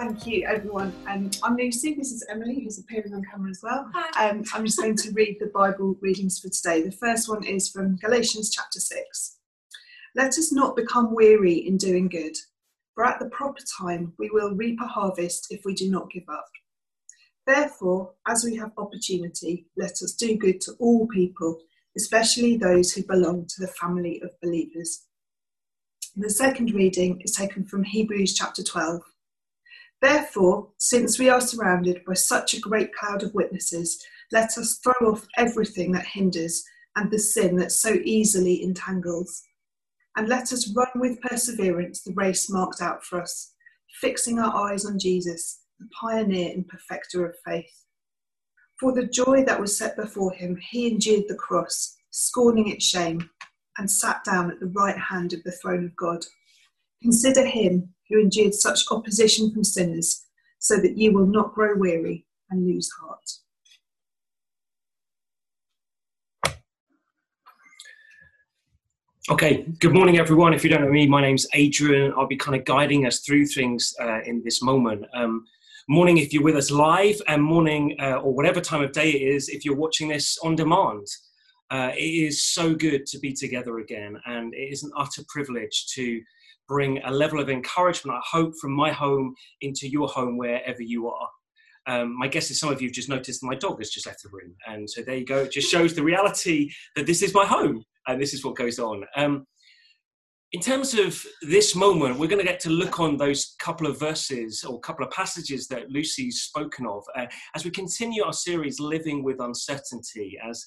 Thank you, everyone. Um, I'm Lucy. This is Emily, who's appearing on camera as well. Um, I'm just going to read the Bible readings for today. The first one is from Galatians chapter 6. Let us not become weary in doing good, for at the proper time we will reap a harvest if we do not give up. Therefore, as we have opportunity, let us do good to all people, especially those who belong to the family of believers. The second reading is taken from Hebrews chapter 12. Therefore, since we are surrounded by such a great cloud of witnesses, let us throw off everything that hinders and the sin that so easily entangles. And let us run with perseverance the race marked out for us, fixing our eyes on Jesus, the pioneer and perfecter of faith. For the joy that was set before him, he endured the cross, scorning its shame, and sat down at the right hand of the throne of God. Consider him who endured such opposition from sinners, so that you will not grow weary and lose heart. Okay, good morning, everyone. If you don't know me, my name's Adrian. I'll be kind of guiding us through things uh, in this moment. Um, morning if you're with us live, and morning uh, or whatever time of day it is if you're watching this on demand. Uh, it is so good to be together again, and it is an utter privilege to bring a level of encouragement, I hope, from my home into your home wherever you are. Um, my guess is some of you have just noticed my dog has just left the room. And so there you go. It just shows the reality that this is my home and this is what goes on. Um, in terms of this moment, we're going to get to look on those couple of verses or couple of passages that Lucy's spoken of uh, as we continue our series, Living with Uncertainty, as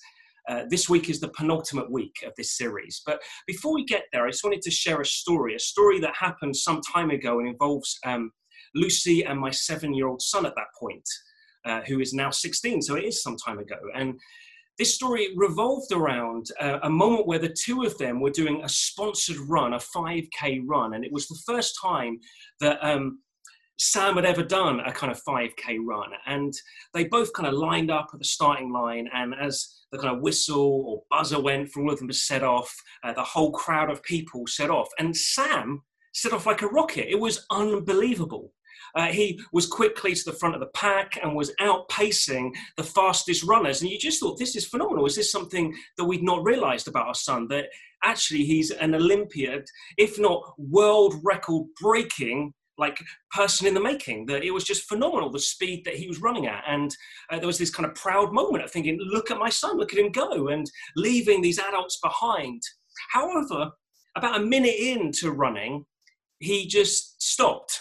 uh, this week is the penultimate week of this series. But before we get there, I just wanted to share a story, a story that happened some time ago and involves um, Lucy and my seven year old son at that point, uh, who is now 16. So it is some time ago. And this story revolved around uh, a moment where the two of them were doing a sponsored run, a 5K run. And it was the first time that um, Sam had ever done a kind of 5K run. And they both kind of lined up at the starting line. And as the kind of whistle or buzzer went for all of them to set off, uh, the whole crowd of people set off. And Sam set off like a rocket. It was unbelievable. Uh, he was quickly to the front of the pack and was outpacing the fastest runners. And you just thought, this is phenomenal. Is this something that we'd not realized about our son? That actually he's an Olympiad, if not world record breaking like person in the making that it was just phenomenal the speed that he was running at. And uh, there was this kind of proud moment of thinking look at my son look at him go and leaving these adults behind. However about a minute into running he just stopped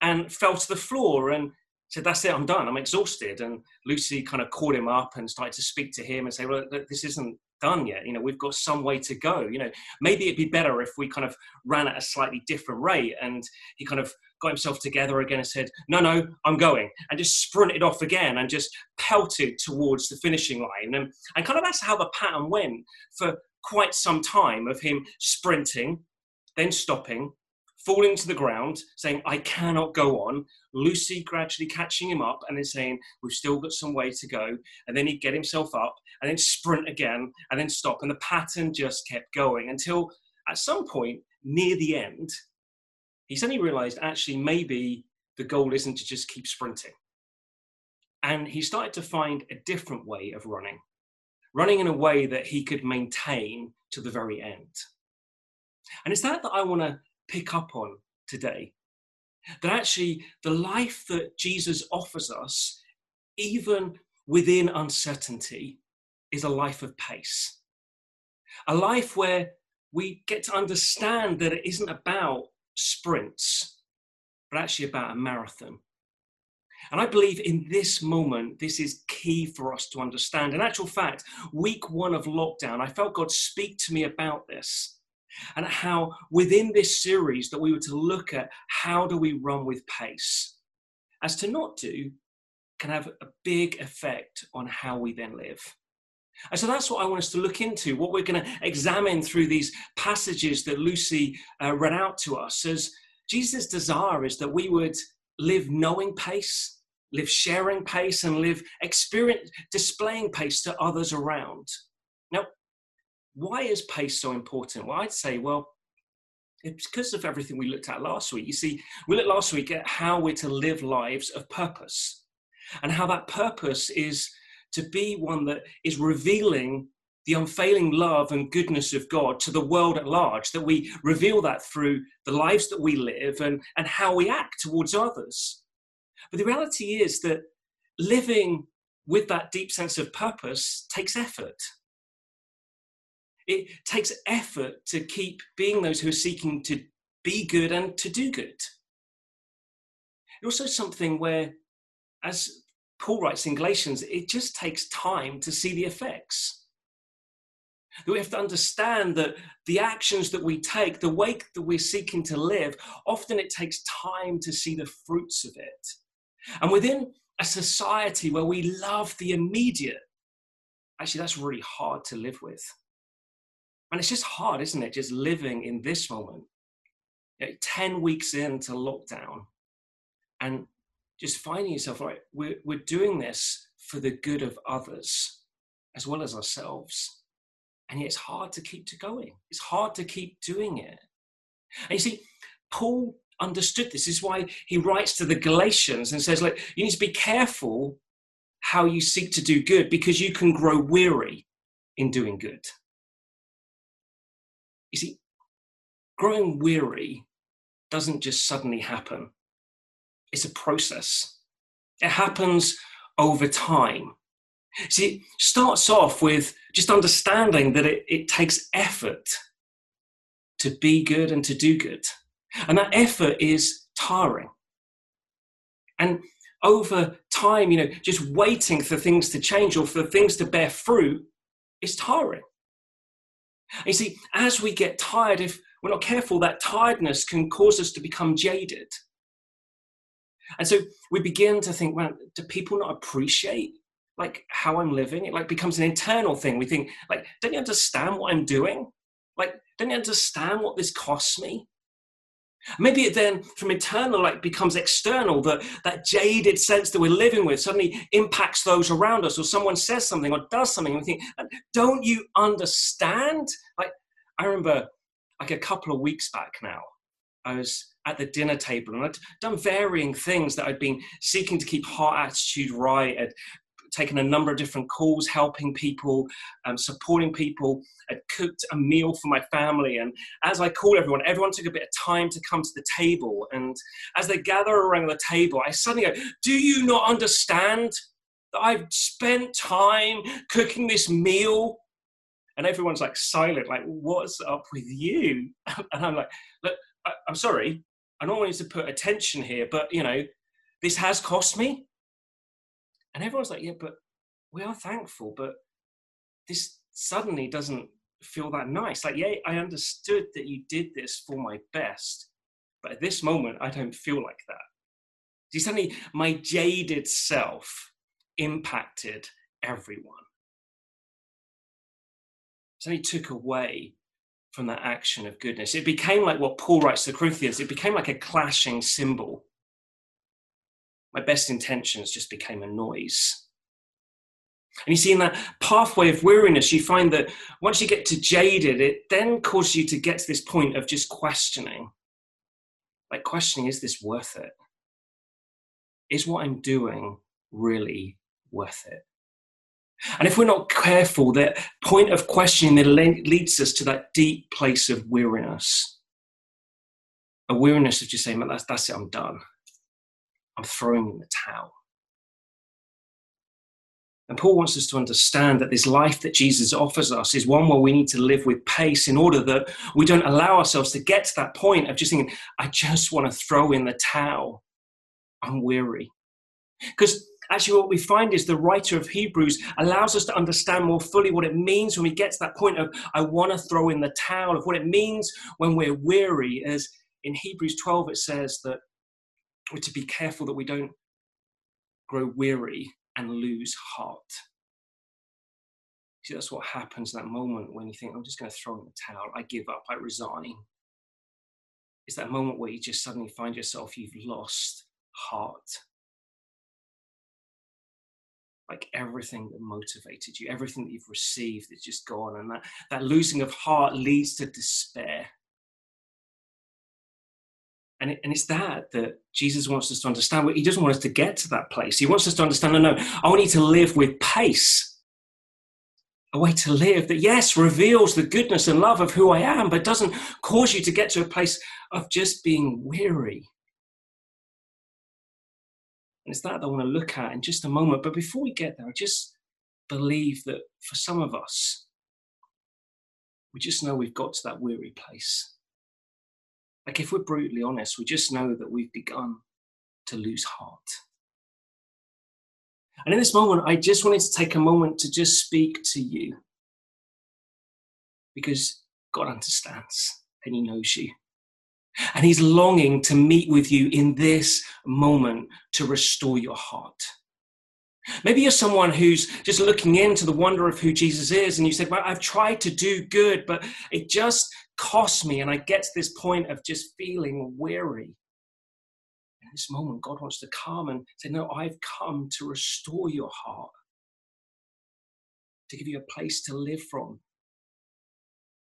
and fell to the floor and said that's it i'm done i'm exhausted. And lucy kind of called him up and started to speak to him and say well this isn't done yet. You know, we've got some way to go. You know, maybe it'd be better if we kind of ran at a slightly different rate. And he kind of got himself together again and said, No, no, I'm going. And just sprinted off again and just pelted towards the finishing line. And, and kind of that's how the pattern went for quite some time of him sprinting, then stopping, falling to the ground, saying, I cannot go on. Lucy gradually catching him up and then saying, We've still got some way to go. And then he'd get himself up and then sprint again and then stop. And the pattern just kept going until at some point near the end, he suddenly realized actually maybe the goal isn't to just keep sprinting. And he started to find a different way of running, running in a way that he could maintain to the very end. And it's that that I want to pick up on today. That actually, the life that Jesus offers us, even within uncertainty, is a life of pace. A life where we get to understand that it isn't about sprints, but actually about a marathon. And I believe in this moment, this is key for us to understand. In actual fact, week one of lockdown, I felt God speak to me about this and how within this series that we were to look at how do we run with pace as to not do can have a big effect on how we then live and so that's what I want us to look into, what we're going to examine through these passages that Lucy uh, read out to us. As Jesus' desire is that we would live knowing pace, live sharing pace, and live experience displaying pace to others around. Now, why is pace so important? Well, I'd say, well, It's because of everything we looked at last week. You see, we looked last week at how we're to live lives of purpose and how that purpose is to be one that is revealing the unfailing love and goodness of God to the world at large, that we reveal that through the lives that we live and, and how we act towards others. But the reality is that living with that deep sense of purpose takes effort. It takes effort to keep being those who are seeking to be good and to do good. It's also something where, as Paul writes in Galatians, it just takes time to see the effects. We have to understand that the actions that we take, the way that we're seeking to live, often it takes time to see the fruits of it. And within a society where we love the immediate, actually, that's really hard to live with. And it's just hard, isn't it? Just living in this moment. You know, 10 weeks into lockdown and just finding yourself, right, we're, we're doing this for the good of others as well as ourselves. And yet it's hard to keep to going. It's hard to keep doing it. And you see, Paul understood this. this is why he writes to the Galatians and says, like, you need to be careful how you seek to do good because you can grow weary in doing good. You see, growing weary doesn't just suddenly happen it's a process. It happens over time. See, it starts off with just understanding that it, it takes effort to be good and to do good. And that effort is tiring. And over time, you know, just waiting for things to change or for things to bear fruit is tiring. And you see, as we get tired, if we're not careful, that tiredness can cause us to become jaded. And so we begin to think, well, do people not appreciate like how I'm living? It like becomes an internal thing. We think, like, don't you understand what I'm doing? Like, don't you understand what this costs me? Maybe it then from internal like becomes external, that that jaded sense that we're living with suddenly impacts those around us, or someone says something or does something, and we think, don't you understand? Like I remember like a couple of weeks back now, I was at the dinner table and I'd done varying things that I'd been seeking to keep heart attitude right. I'd taken a number of different calls, helping people, um, supporting people. I'd cooked a meal for my family. And as I called everyone, everyone took a bit of time to come to the table. And as they gather around the table, I suddenly go, Do you not understand that I've spent time cooking this meal? And everyone's like silent, like, What's up with you? And I'm like, Look, I, I'm sorry, I don't want you to put attention here, but you know, this has cost me. And everyone's like, yeah, but we are thankful, but this suddenly doesn't feel that nice. Like, yeah, I understood that you did this for my best, but at this moment, I don't feel like that. See, suddenly my jaded self impacted everyone. Suddenly took away from that action of goodness. It became like what Paul writes to the Corinthians, it became like a clashing cymbal. My best intentions just became a noise. And you see, in that pathway of weariness, you find that once you get to jaded, it then causes you to get to this point of just questioning. Like, questioning, is this worth it? Is what I'm doing really worth it? And if we're not careful, that point of questioning that leads us to that deep place of weariness. A weariness of just saying, that's, that's it, I'm done. I'm throwing in the towel. And Paul wants us to understand that this life that Jesus offers us is one where we need to live with pace in order that we don't allow ourselves to get to that point of just thinking, I just want to throw in the towel. I'm weary. Because actually what we find is the writer of Hebrews allows us to understand more fully what it means when we get to that point of I want to throw in the towel of what it means when we're weary. As in Hebrews 12 it says that to be careful that we don't grow weary and lose heart. See, that's what happens in that moment when you think, I'm just going to throw in the towel, I give up, I resign. It's that moment where you just suddenly find yourself, you've lost heart like everything that motivated you, everything that you've received is just gone. And that, that losing of heart leads to despair. And, it, and it's that that Jesus wants us to understand. He doesn't want us to get to that place. He wants us to understand, no, no, I need to live with pace. A way to live that, yes, reveals the goodness and love of who I am, but doesn't cause you to get to a place of just being weary. And it's that I want to look at in just a moment. But before we get there, I just believe that for some of us, we just know we've got to that weary place. Like, if we're brutally honest, we just know that we've begun to lose heart. And in this moment, I just wanted to take a moment to just speak to you because God understands and He knows you. And He's longing to meet with you in this moment to restore your heart. Maybe you're someone who's just looking into the wonder of who Jesus is, and you said, Well, I've tried to do good, but it just costs me, and I get to this point of just feeling weary. In this moment, God wants to come and say, No, I've come to restore your heart, to give you a place to live from.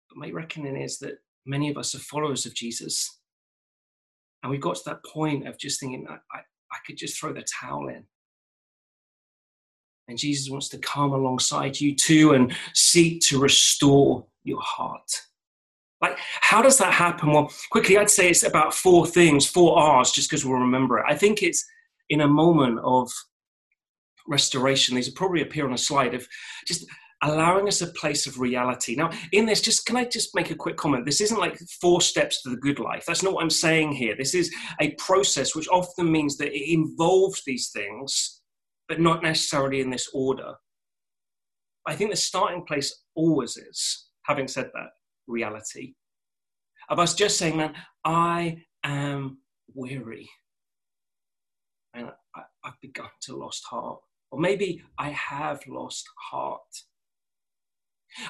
But my reckoning is that many of us are followers of Jesus. And we've got to that point of just thinking, I, I, I could just throw the towel in. And Jesus wants to come alongside you too and seek to restore your heart. Like, how does that happen? Well, quickly, I'd say it's about four things, four R's, just because we'll remember it. I think it's in a moment of restoration. These will probably appear on a slide of just allowing us a place of reality. Now, in this, just can I just make a quick comment? This isn't like four steps to the good life. That's not what I'm saying here. This is a process which often means that it involves these things, but not necessarily in this order. I think the starting place always is, having said that, reality. Of us just saying, man, I am weary. And I, have begun to lost heart. Or maybe I have lost heart.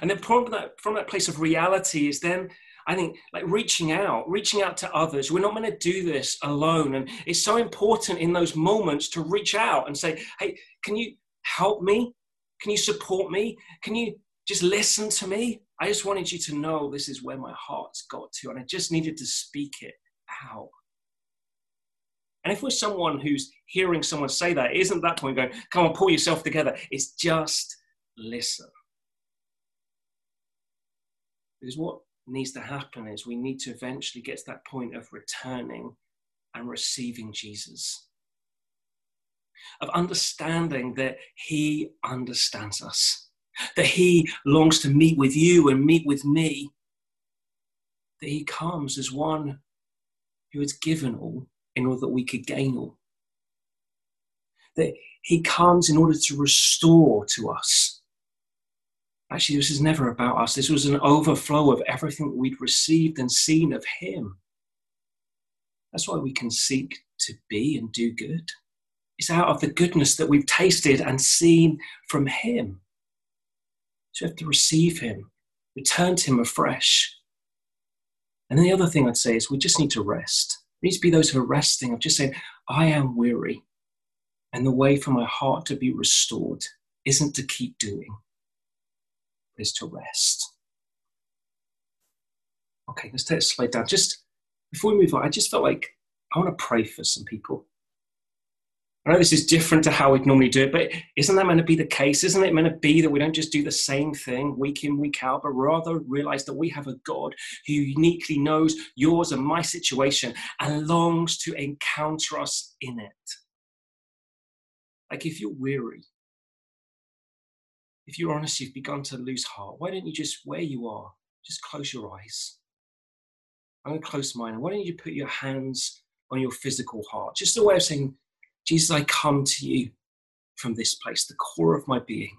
And then from that, from that place of reality is then, I think, like reaching out, reaching out to others. We're not going to do this alone. And it's so important in those moments to reach out and say, hey, can you help me? Can you support me? Can you just listen to me? I just wanted you to know this is where my heart's got to. And I just needed to speak it out. And if we're someone who's hearing someone say that, is isn't that point going, come on, pull yourself together. It's just listen. Because what needs to happen is we need to eventually get to that point of returning and receiving Jesus, of understanding that He understands us, that He longs to meet with you and meet with me, that He comes as one who has given all in order that we could gain all, that He comes in order to restore to us Actually, this is never about us. This was an overflow of everything we'd received and seen of Him. That's why we can seek to be and do good. It's out of the goodness that we've tasted and seen from Him. So we have to receive Him, return to Him afresh. And then the other thing I'd say is we just need to rest. We need to be those who are resting of just saying, I am weary. And the way for my heart to be restored isn't to keep doing, is to rest. Okay, let's take a slide down. Just before we move on, I just felt like I want to pray for some people. I know this is different to how we'd normally do it, but isn't that meant to be the case? Isn't it meant to be that we don't just do the same thing week in, week out, but rather realize that we have a God who uniquely knows yours and my situation and longs to encounter us in it? Like if you're weary, if you're honest, you've begun to lose heart, why don't you just, where you are, just close your eyes? I'm going to close mine. And why don't you put your hands on your physical heart? Just a way of saying, Jesus, I come to you from this place, the core of my being.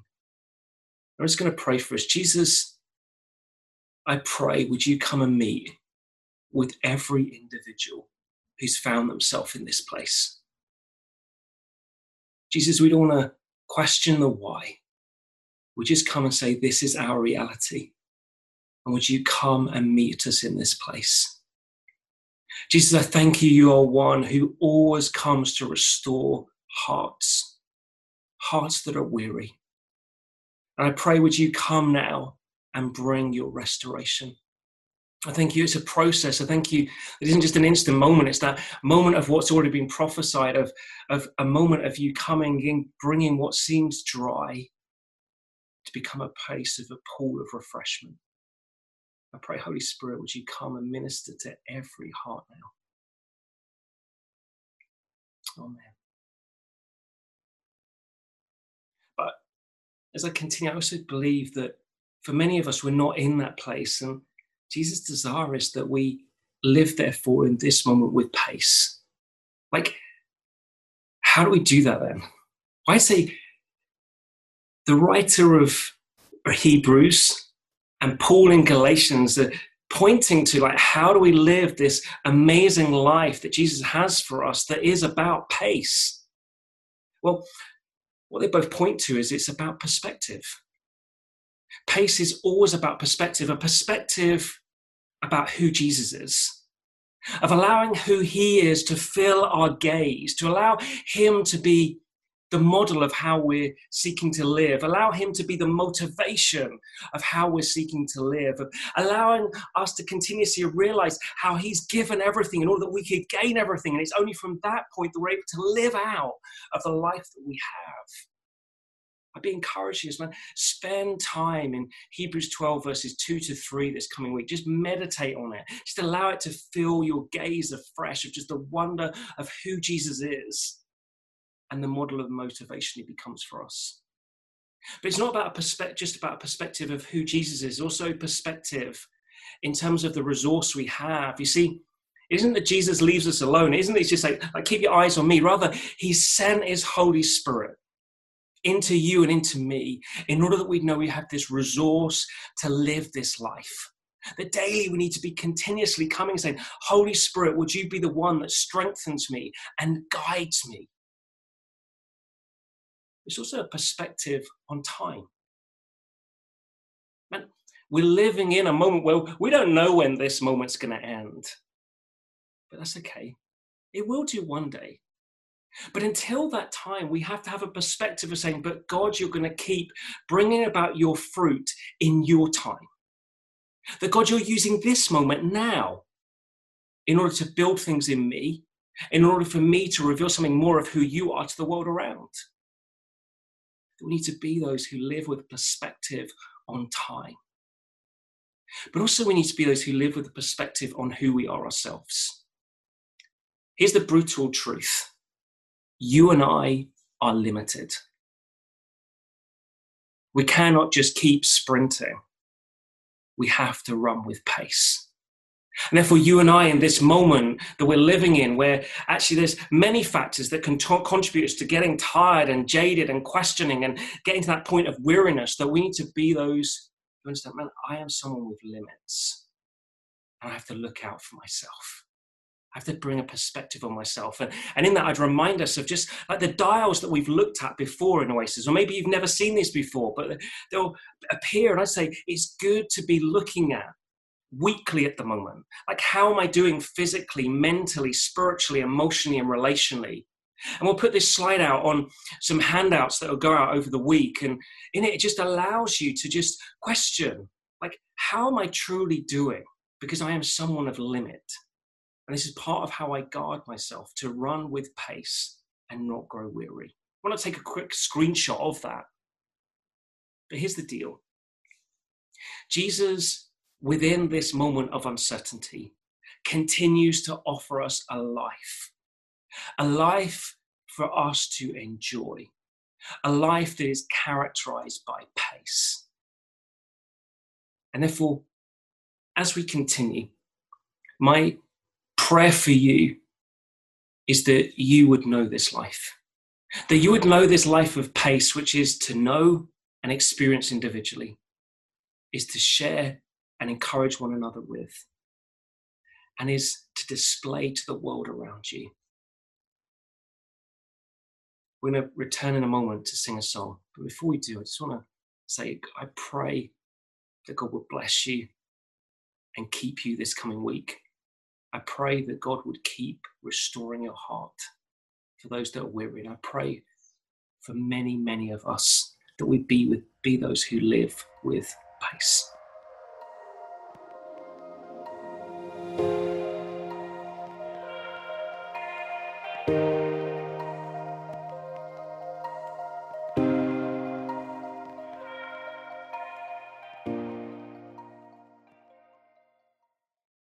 I'm just going to pray for us. Jesus, I pray, would you come and meet with every individual who's found themselves in this place? Jesus, we don't want to question the why we just come and say, This is our reality. And would you come and meet us in this place? Jesus, I thank you. You are one who always comes to restore hearts, hearts that are weary. And I pray, would you come now and bring your restoration? I thank you. It's a process. I thank you. It isn't just an instant moment. It's that moment of what's already been prophesied of, of a moment of you coming in, bringing what seems dry to become a place of a pool of refreshment. I pray, Holy Spirit, would you come and minister to every heart now? Amen. But as I continue, I also believe that for many of us, we're not in that place. And Jesus' desire is that we live, therefore, in this moment with pace. Like, how do we do that then? I say the writer of Hebrews and Paul in Galatians are pointing to like how do we live this amazing life that Jesus has for us that is about pace. Well, what they both point to is it's about perspective. Pace is always about perspective, a perspective about who Jesus is, of allowing who he is to fill our gaze, to allow him to be the model of how we're seeking to live, allow him to be the motivation of how we're seeking to live, allowing us to continuously realize how he's given everything in order that we could gain everything. And it's only from that point that we're able to live out of the life that we have. I'd be encouraging you, man. Spend time in Hebrews 12, verses 2 to 3 this coming week. Just meditate on it. Just allow it to fill your gaze afresh of just the wonder of who Jesus is and the model of motivation he becomes for us. But it's not about a perspective, just about a perspective of who Jesus is, also perspective in terms of the resource we have. You see, isn't that Jesus leaves us alone? Isn't it just like, like keep your eyes on me? Rather, he sent his Holy Spirit into you and into me in order that we know we have this resource to live this life. That daily we need to be continuously coming saying, Holy Spirit, would you be the one that strengthens me and guides me? It's also a perspective on time. Man, we're living in a moment where we don't know when this moment's going to end. But that's okay. It will do one day. But until that time, we have to have a perspective of saying, but God, you're going to keep bringing about your fruit in your time. That God, you're using this moment now in order to build things in me, in order for me to reveal something more of who you are to the world around. We need to be those who live with perspective on time. But also, we need to be those who live with a perspective on who we are ourselves. Here's the brutal truth you and I are limited. We cannot just keep sprinting. We have to run with pace. And therefore, you and I, in this moment that we're living in, where actually there's many factors that can t- contribute to getting tired and jaded and questioning and getting to that point of weariness, that we need to be those who understand, man, I am someone with limits. And I have to look out for myself. I have to bring a perspective on myself. And, and in that, I'd remind us of just like the dials that we've looked at before in Oasis, or maybe you've never seen these before, but they'll appear. And I'd say, it's good to be looking at weekly at the moment. Like, how am I doing physically, mentally, spiritually, emotionally, and relationally? And we'll put this slide out on some handouts that will go out over the week. And in it, it just allows you to just question, like, how am I truly doing? Because I am someone of limit. And this is part of how I guard myself to run with pace and not grow weary. I want to take a quick screenshot of that. But here's the deal Jesus, within this moment of uncertainty, continues to offer us a life, a life for us to enjoy, a life that is characterized by pace. And therefore, as we continue, my prayer for you is that you would know this life. That you would know this life of pace, which is to know and experience individually, is to share and encourage one another with, and is to display to the world around you. We're going to return in a moment to sing a song. But before we do, I just want to say I pray that God would bless you and keep you this coming week. I pray that God would keep restoring your heart for those that are weary. And I pray for many, many of us that we be with be those who live with pace.